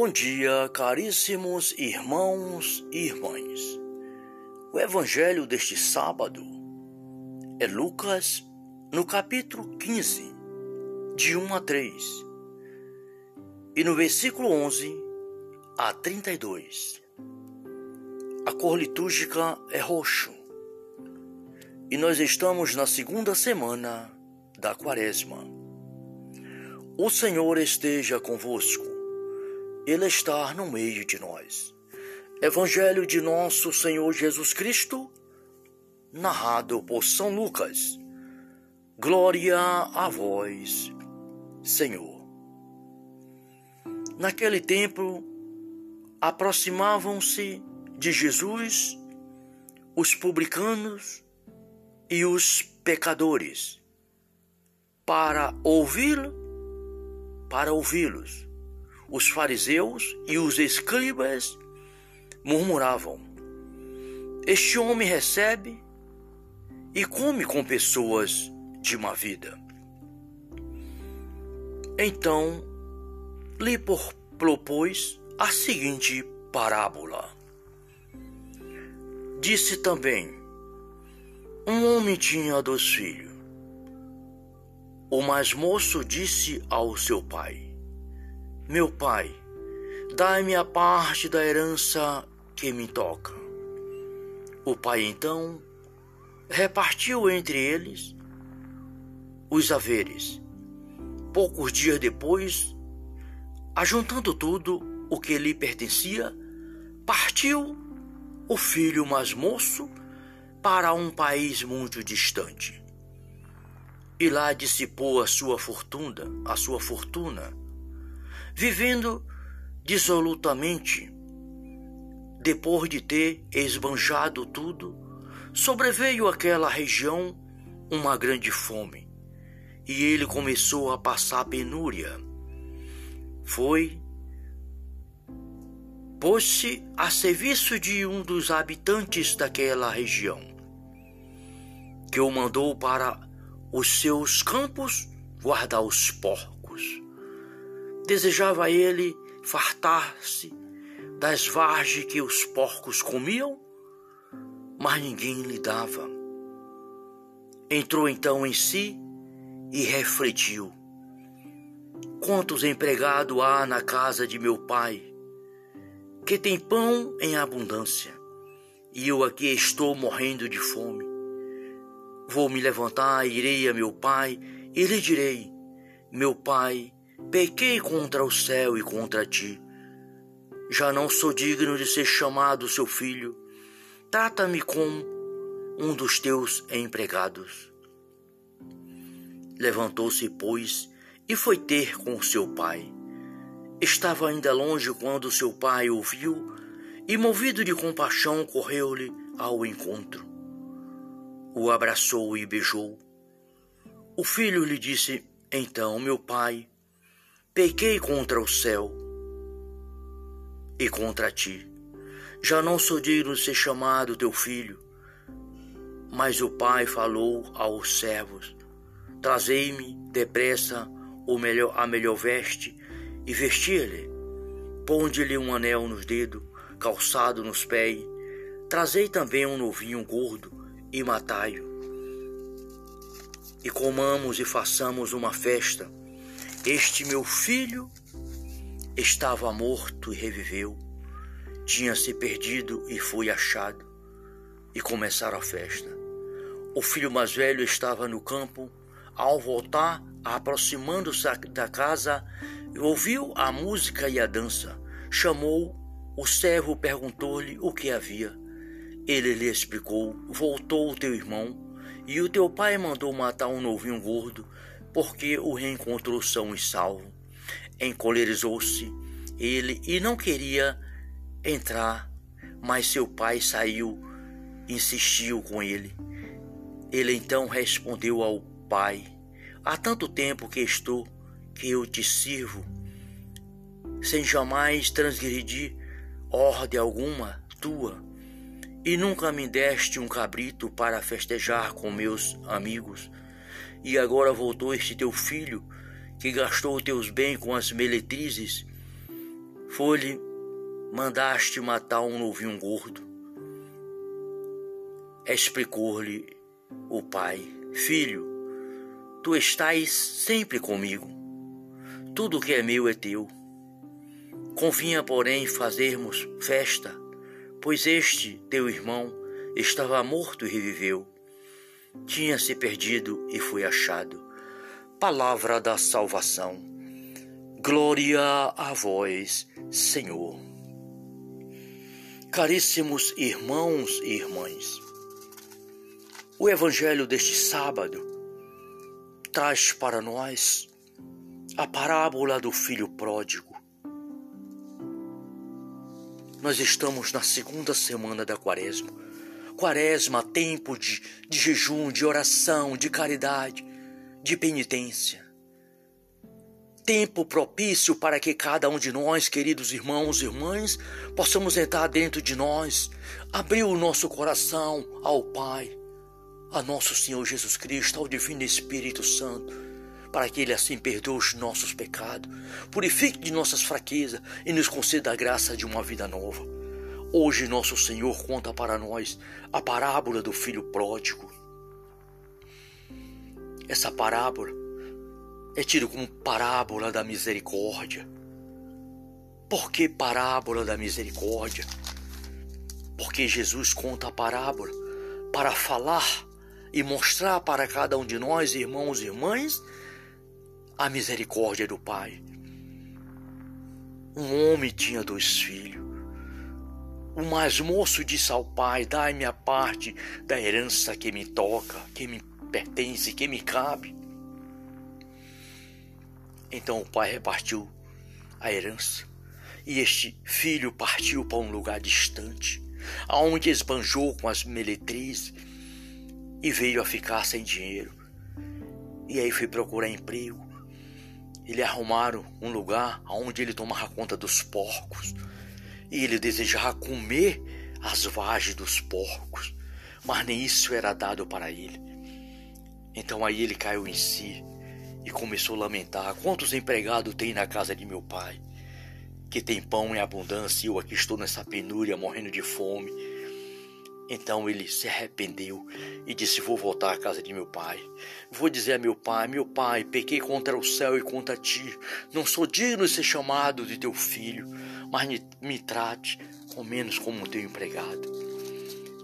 Bom dia, caríssimos irmãos e irmãs. O evangelho deste sábado é Lucas, no capítulo 15, de 1 a 3, e no versículo 11 a 32. A cor litúrgica é roxo, e nós estamos na segunda semana da Quaresma. O Senhor esteja convosco, Ele está no meio de nós. Evangelho de nosso Senhor Jesus Cristo, narrado por São Lucas. Glória a vós, Senhor. Naquele tempo, aproximavam-se de Jesus os publicanos e os pecadores para ouvi-lo, para ouvi-los. Os fariseus e os escribas murmuravam: Este homem recebe e come com pessoas de má vida. Então lhe propôs a seguinte parábola. Disse também: Um homem tinha dois filhos. O mais moço disse ao seu pai: Meu pai, dai-me a parte da herança que me toca. O pai então repartiu entre eles os haveres. Poucos dias depois, ajuntando tudo o que lhe pertencia, partiu o filho mais moço para um país muito distante. E lá dissipou a sua fortuna, a sua fortuna, vivendo dissolutamente depois de ter esbanjado tudo, sobreveio àquela região uma grande fome, e ele começou a passar penúria. Foi, pôs-se a serviço de um dos habitantes daquela região, que o mandou para os seus campos guardar os porcos. Desejava ele fartar-se das vargens que os porcos comiam, mas ninguém lhe dava. Entrou então em si e refletiu: Quantos empregados há na casa de meu pai, que tem pão em abundância, e eu aqui estou morrendo de fome. Vou me levantar, irei a meu pai e lhe direi: Meu pai, pequei contra o céu e contra ti já não sou digno de ser chamado seu filho. Trata-me como um dos teus empregados. Levantou-se, pois, e foi ter com seu pai. Estava ainda longe quando seu pai o viu e, movido de compaixão, correu-lhe ao encontro. O abraçou e beijou. O filho lhe disse: Então, meu pai, pequei contra o céu e contra ti. Já não sou digno de ser chamado teu filho. Mas o pai falou aos servos: Trazei-me depressa o melhor, a melhor veste e vesti-lhe. Ponde-lhe um anel nos dedos, calçado nos pés. Trazei também um novinho gordo e matai-o. E comamos e façamos uma festa. Este meu filho Estava morto e reviveu, tinha se perdido e foi achado, e começaram a festa. O filho mais velho estava no campo, ao voltar, aproximando-se da casa, ouviu a música e a dança. Chamou, o servo perguntou-lhe o que havia. Ele lhe explicou: Voltou o teu irmão, e o teu pai mandou matar um novinho gordo, porque o reencontrou são e salvo. Encolerizou-se ele e não queria entrar, mas seu pai saiu, insistiu com ele. Ele então respondeu ao pai: Há tanto tempo que estou que eu te sirvo, sem jamais transgredir ordem alguma tua, e nunca me deste um cabrito para festejar com meus amigos. E agora voltou este teu filho que gastou teus bens com as meletrizes, foi-lhe mandaste matar um novinho gordo. Explicou-lhe o pai: Filho, tu estás sempre comigo. Tudo que é meu é teu. Convinha, porém, fazermos festa, pois este teu irmão estava morto e reviveu. Tinha se perdido e foi achado. Palavra da salvação. Glória a vós, Senhor. Caríssimos irmãos e irmãs, o Evangelho deste sábado traz para nós a parábola do filho pródigo. Nós estamos na segunda semana da quaresma. Quaresma, tempo de, de jejum, de oração, de caridade, de penitência. Tempo propício para que cada um de nós, queridos irmãos e irmãs, possamos entrar dentro de nós, abrir o nosso coração ao Pai, a nosso Senhor Jesus Cristo, ao Divino Espírito Santo, para que Ele assim perdoe os nossos pecados, purifique de nossas fraquezas e nos conceda a graça de uma vida nova. Hoje, nosso Senhor conta para nós a parábola do filho pródigo. Essa parábola é tida como parábola da misericórdia. Por que parábola da misericórdia? Porque Jesus conta a parábola para falar e mostrar para cada um de nós, irmãos e irmãs, a misericórdia do Pai. Um homem tinha dois filhos. O mais moço disse ao pai: Dai-me a parte da herança que me toca, que me pertence, que me cabe. Então o pai repartiu a herança e este filho partiu para um lugar distante, aonde esbanjou com as meletrizes e veio a ficar sem dinheiro. E aí foi procurar emprego. Ele arrumaram um lugar onde ele tomava conta dos porcos. E ele desejava comer as vagens dos porcos, mas nem isso era dado para ele. Então aí ele caiu em si e começou a lamentar: quantos empregados tem na casa de meu pai? Que tem pão em abundância e eu aqui estou nessa penúria, morrendo de fome. Então ele se arrependeu e disse: Vou voltar à casa de meu pai. Vou dizer a meu pai: Meu pai, pequei contra o céu e contra ti. Não sou digno de ser chamado de teu filho, mas me trate ao menos como teu empregado.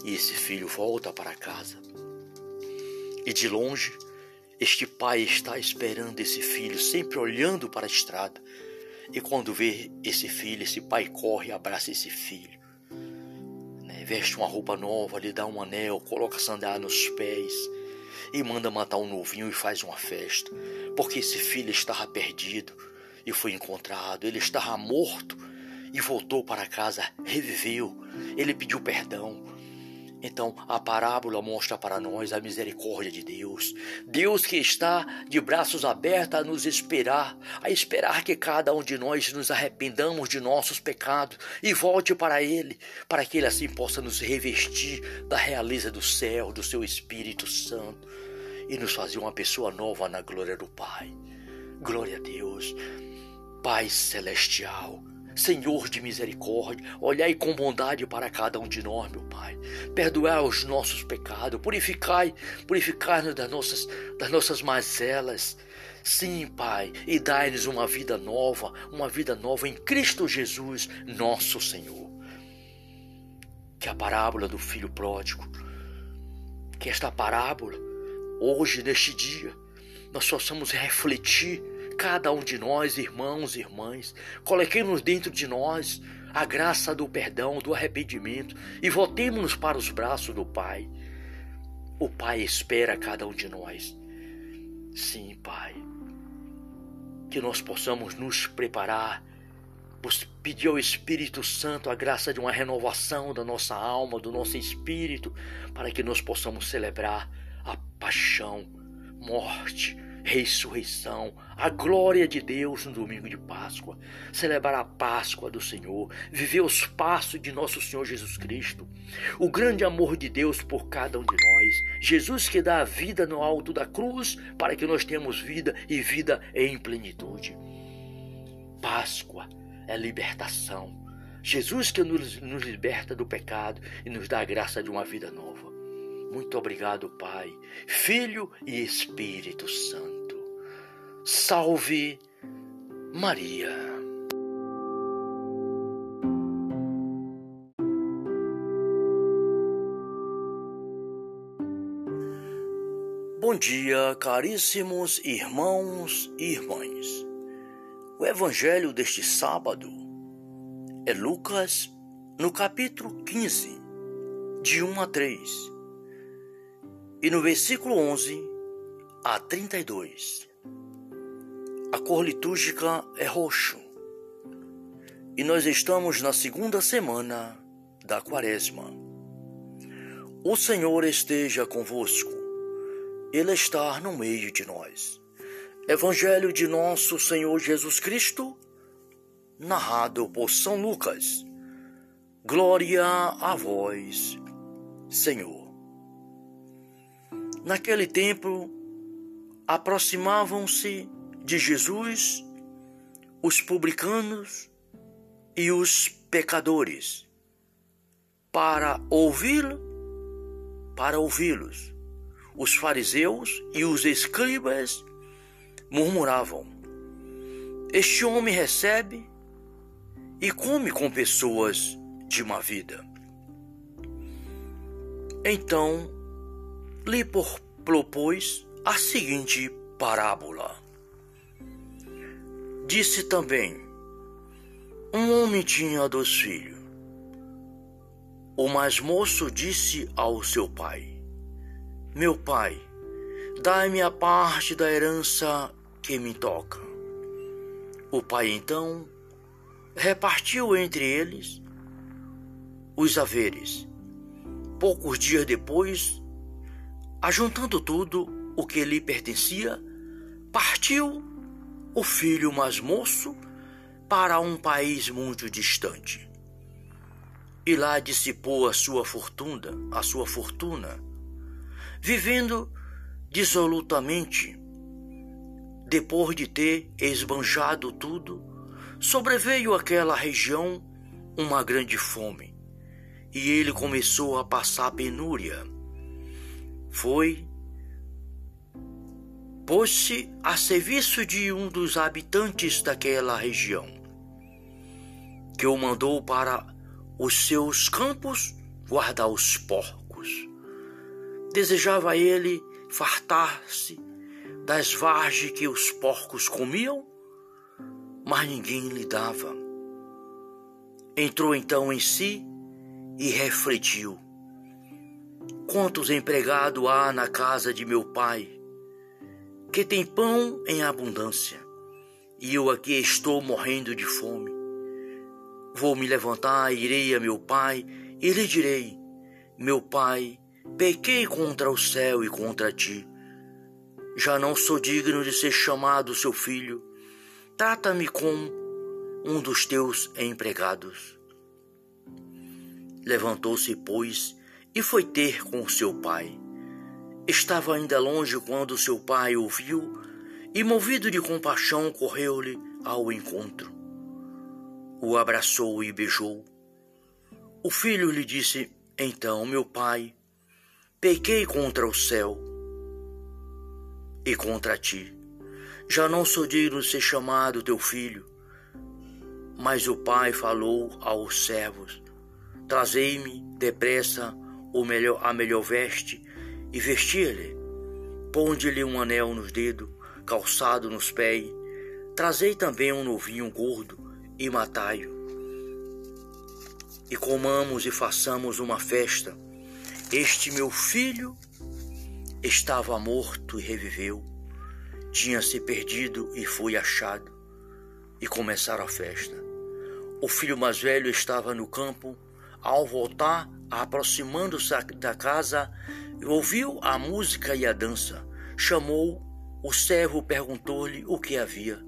E esse filho volta para casa. E de longe, este pai está esperando esse filho, sempre olhando para a estrada. E quando vê esse filho, esse pai corre e abraça esse filho veste uma roupa nova, lhe dá um anel, coloca sandália nos pés e manda matar um novinho e faz uma festa, porque esse filho estava perdido e foi encontrado, ele estava morto e voltou para casa, reviveu, ele pediu perdão, então, a parábola mostra para nós a misericórdia de Deus. Deus que está de braços abertos a nos esperar, a esperar que cada um de nós nos arrependamos de nossos pecados e volte para Ele, para que Ele assim possa nos revestir da realeza do céu, do Seu Espírito Santo e nos fazer uma pessoa nova na glória do Pai. Glória a Deus. Pai Celestial. Senhor de misericórdia, olhai com bondade para cada um de nós, meu Pai. Perdoai os nossos pecados, purificai, purificai-nos das nossas, das nossas mazelas. Sim, Pai, e dai-nos uma vida nova, uma vida nova em Cristo Jesus, nosso Senhor. Que a parábola do filho pródigo, que esta parábola, hoje, neste dia, nós possamos refletir cada um de nós, irmãos e irmãs, coloquemos dentro de nós a graça do perdão, do arrependimento e voltemos para os braços do Pai. O Pai espera cada um de nós. Sim, Pai. Que nós possamos nos preparar, pedir ao Espírito Santo a graça de uma renovação da nossa alma, do nosso espírito, para que nós possamos celebrar a paixão, morte, ressurreição, a glória de Deus no domingo de Páscoa, celebrar a Páscoa do Senhor, viver os passos de nosso Senhor Jesus Cristo, o grande amor de Deus por cada um de nós, Jesus que dá a vida no alto da cruz para que nós tenhamos vida e vida em plenitude. Páscoa é libertação. Jesus que nos, nos liberta do pecado e nos dá a graça de uma vida nova. Muito obrigado, Pai, Filho e Espírito Santo. Salve Maria. Bom dia, caríssimos irmãos e irmãs. O evangelho deste sábado é Lucas, no capítulo 15, de 1 a 3, e no versículo 11 a 32. Cor litúrgica é roxo, e nós estamos na segunda semana da Quaresma. O Senhor esteja convosco ele está no meio de nós. Evangelho de nosso Senhor Jesus Cristo, narrado por São Lucas. Glória a vós, Senhor. Naquele tempo, aproximavam-se de Jesus os publicanos e os pecadores para ouvi-lo, para ouvi-los os fariseus e os escribas murmuravam: Este homem recebe e come com pessoas de má vida. Então lhe propôs a seguinte parábola. Disse também: Um homem tinha dois filhos. O mais moço disse ao seu pai: meu pai, dai-me a parte da herança que me toca. O pai então repartiu entre eles os haveres. Poucos dias depois, ajuntando tudo o que lhe pertencia, partiu o filho mais moço para um país muito distante. E lá dissipou a sua fortuna, a sua fortuna vivendo dissolutamente. Depois de ter esbanjado tudo, sobreveio àquela região uma grande fome, e ele começou a passar penúria. Foi pôs-se a serviço de um dos habitantes daquela região, que o mandou para os seus campos guardar os porcos. Desejava ele fartar-se das vargens que os porcos comiam, mas ninguém lhe dava. Entrou então em si e refletiu: Quantos empregados há na casa de meu pai, que tem pão em abundância, e eu aqui estou morrendo de fome? Vou me levantar, irei a meu pai e lhe direi: Meu pai, Pequei contra o céu e contra ti. Já não sou digno de ser chamado seu filho. Trata-me como um dos teus empregados. Levantou-se, pois, e foi ter com seu pai. Estava ainda longe quando seu pai o viu e, movido de compaixão, correu-lhe ao encontro. O abraçou e beijou. O filho lhe disse: Então, meu pai, Pequei contra o céu e contra ti. Já não sou digno de ser chamado teu filho. Mas o pai falou aos servos: Trazei-me depressa o melhor, a melhor veste e vesti-lhe. Ponde-lhe um anel nos dedos, calçado nos pés. Trazei também um novinho gordo e matai-o. E comamos e façamos uma festa este meu filho estava morto e reviveu, tinha se perdido e foi achado. E começaram a festa. O filho mais velho estava no campo. Ao voltar, aproximando-se da casa, ouviu a música e a dança. Chamou o servo, perguntou-lhe o que havia.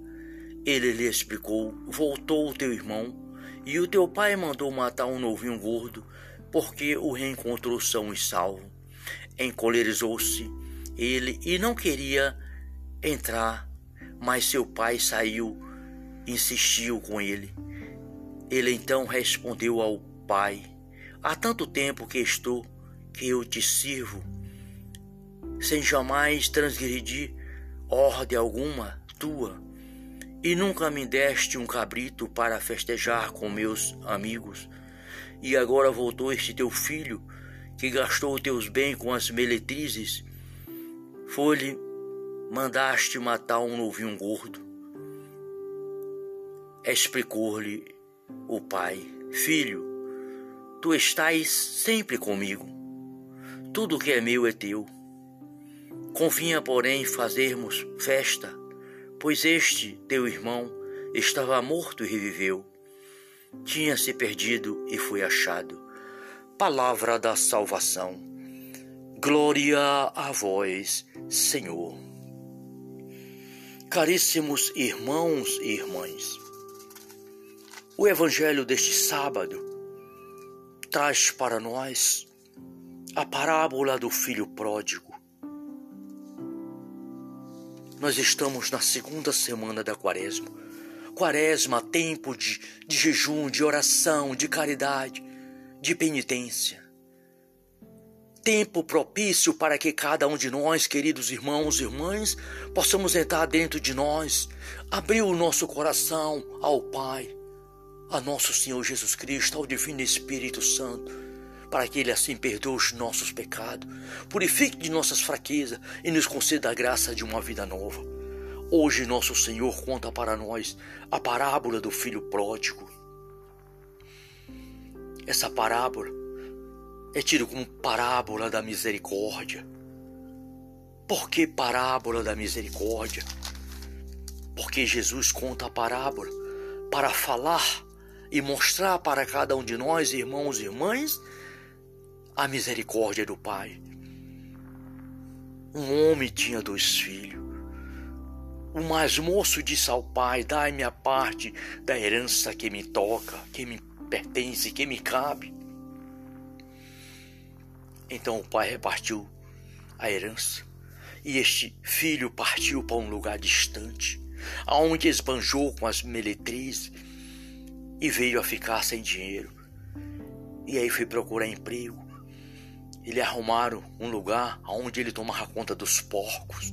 Ele lhe explicou: Voltou o teu irmão, e o teu pai mandou matar um novinho gordo porque o reencontrou são e salvo. Encolerizou-se ele e não queria entrar, mas seu pai saiu, insistiu com ele. Ele então respondeu ao pai: Há tanto tempo que estou que eu te sirvo, sem jamais transgredir ordem alguma tua, e nunca me deste um cabrito para festejar com meus amigos. E agora voltou este teu filho, que gastou teus bens com as meletrizes, foi-lhe mandaste matar um novinho gordo. Explicou-lhe o pai: Filho, tu estás sempre comigo. Tudo que é meu é teu. Convinha, porém, fazermos festa, pois este teu irmão estava morto e reviveu. Tinha se perdido e foi achado. Palavra da salvação. Glória a vós, Senhor. Caríssimos irmãos e irmãs, o Evangelho deste sábado traz para nós a parábola do filho pródigo. Nós estamos na segunda semana da quaresma. Quaresma, tempo de, de jejum, de oração, de caridade, de penitência tempo propício para que cada um de nós, queridos irmãos e irmãs, possamos entrar dentro de nós, abrir o nosso coração ao Pai, a nosso Senhor Jesus Cristo, ao Divino Espírito Santo, para que Ele assim perdoe os nossos pecados, purifique de nossas fraquezas e nos conceda a graça de uma vida nova. Hoje, nosso Senhor conta para nós a parábola do filho pródigo. Essa parábola é tido como parábola da misericórdia. Por que parábola da misericórdia? Porque Jesus conta a parábola para falar e mostrar para cada um de nós, irmãos e irmãs, a misericórdia do Pai. Um homem tinha dois filhos. O mais moço disse ao pai: Dai-me a parte da herança que me toca, que me pertence, que me cabe. Então o pai repartiu a herança e este filho partiu para um lugar distante, aonde esbanjou com as meletrizes e veio a ficar sem dinheiro. E aí foi procurar emprego. Ele arrumaram um lugar onde ele tomava conta dos porcos.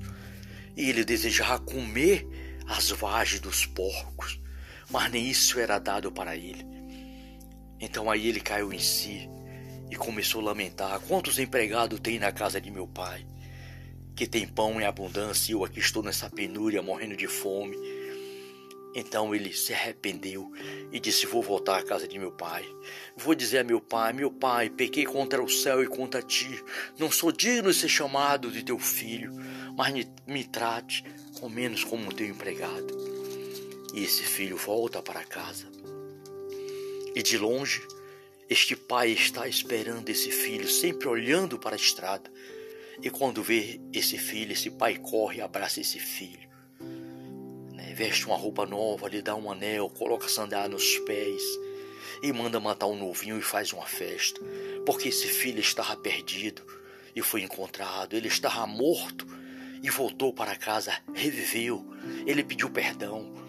E ele desejava comer as vagens dos porcos, mas nem isso era dado para ele. Então aí ele caiu em si e começou a lamentar: Quantos empregados tem na casa de meu pai? Que tem pão em abundância e eu aqui estou nessa penúria, morrendo de fome. Então ele se arrependeu e disse: Vou voltar à casa de meu pai. Vou dizer a meu pai: Meu pai, pequei contra o céu e contra ti. Não sou digno de ser chamado de teu filho, mas me, me trate ao menos como teu empregado. E esse filho volta para casa. E de longe este pai está esperando esse filho, sempre olhando para a estrada. E quando vê esse filho, esse pai corre e abraça esse filho. Veste uma roupa nova, lhe dá um anel, coloca sandália nos pés e manda matar um novinho e faz uma festa. Porque esse filho estava perdido e foi encontrado. Ele estava morto e voltou para casa, reviveu. Ele pediu perdão.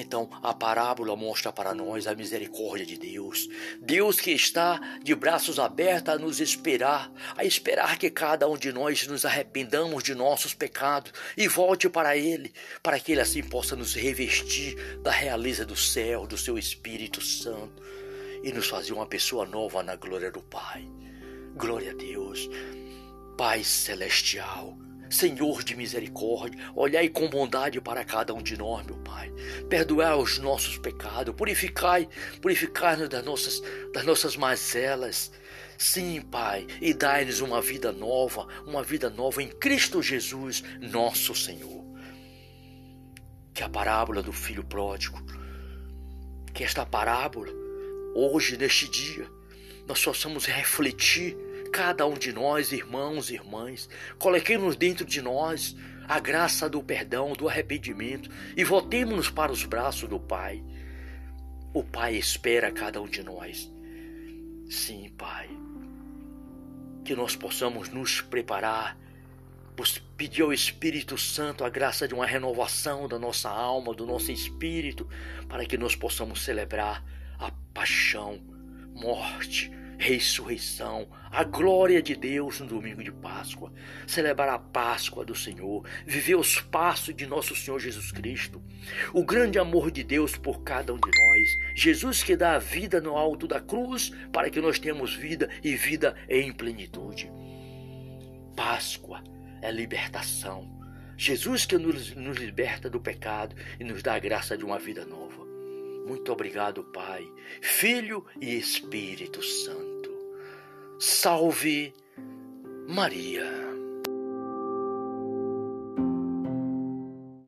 Então, a parábola mostra para nós a misericórdia de Deus. Deus que está de braços abertos a nos esperar, a esperar que cada um de nós nos arrependamos de nossos pecados e volte para Ele, para que Ele assim possa nos revestir da realeza do céu, do Seu Espírito Santo e nos fazer uma pessoa nova na glória do Pai. Glória a Deus. Pai Celestial. Senhor de misericórdia, olhai com bondade para cada um de nós, meu Pai. Perdoai os nossos pecados, purificai, purificai-nos das nossas, das nossas mazelas. Sim, Pai, e dai-nos uma vida nova, uma vida nova em Cristo Jesus, nosso Senhor. Que a parábola do filho pródigo, que esta parábola, hoje, neste dia, nós possamos refletir cada um de nós, irmãos e irmãs, coloquemos dentro de nós a graça do perdão, do arrependimento e voltemos para os braços do Pai. O Pai espera cada um de nós. Sim, Pai. Que nós possamos nos preparar, pedir ao Espírito Santo a graça de uma renovação da nossa alma, do nosso espírito, para que nós possamos celebrar a paixão, morte, ressurreição, a glória de Deus no domingo de Páscoa, celebrar a Páscoa do Senhor, viver os passos de nosso Senhor Jesus Cristo, o grande amor de Deus por cada um de nós, Jesus que dá a vida no alto da cruz para que nós tenhamos vida e vida em plenitude. Páscoa é libertação. Jesus que nos, nos liberta do pecado e nos dá a graça de uma vida nova. Muito obrigado, Pai, Filho e Espírito Santo. Salve Maria.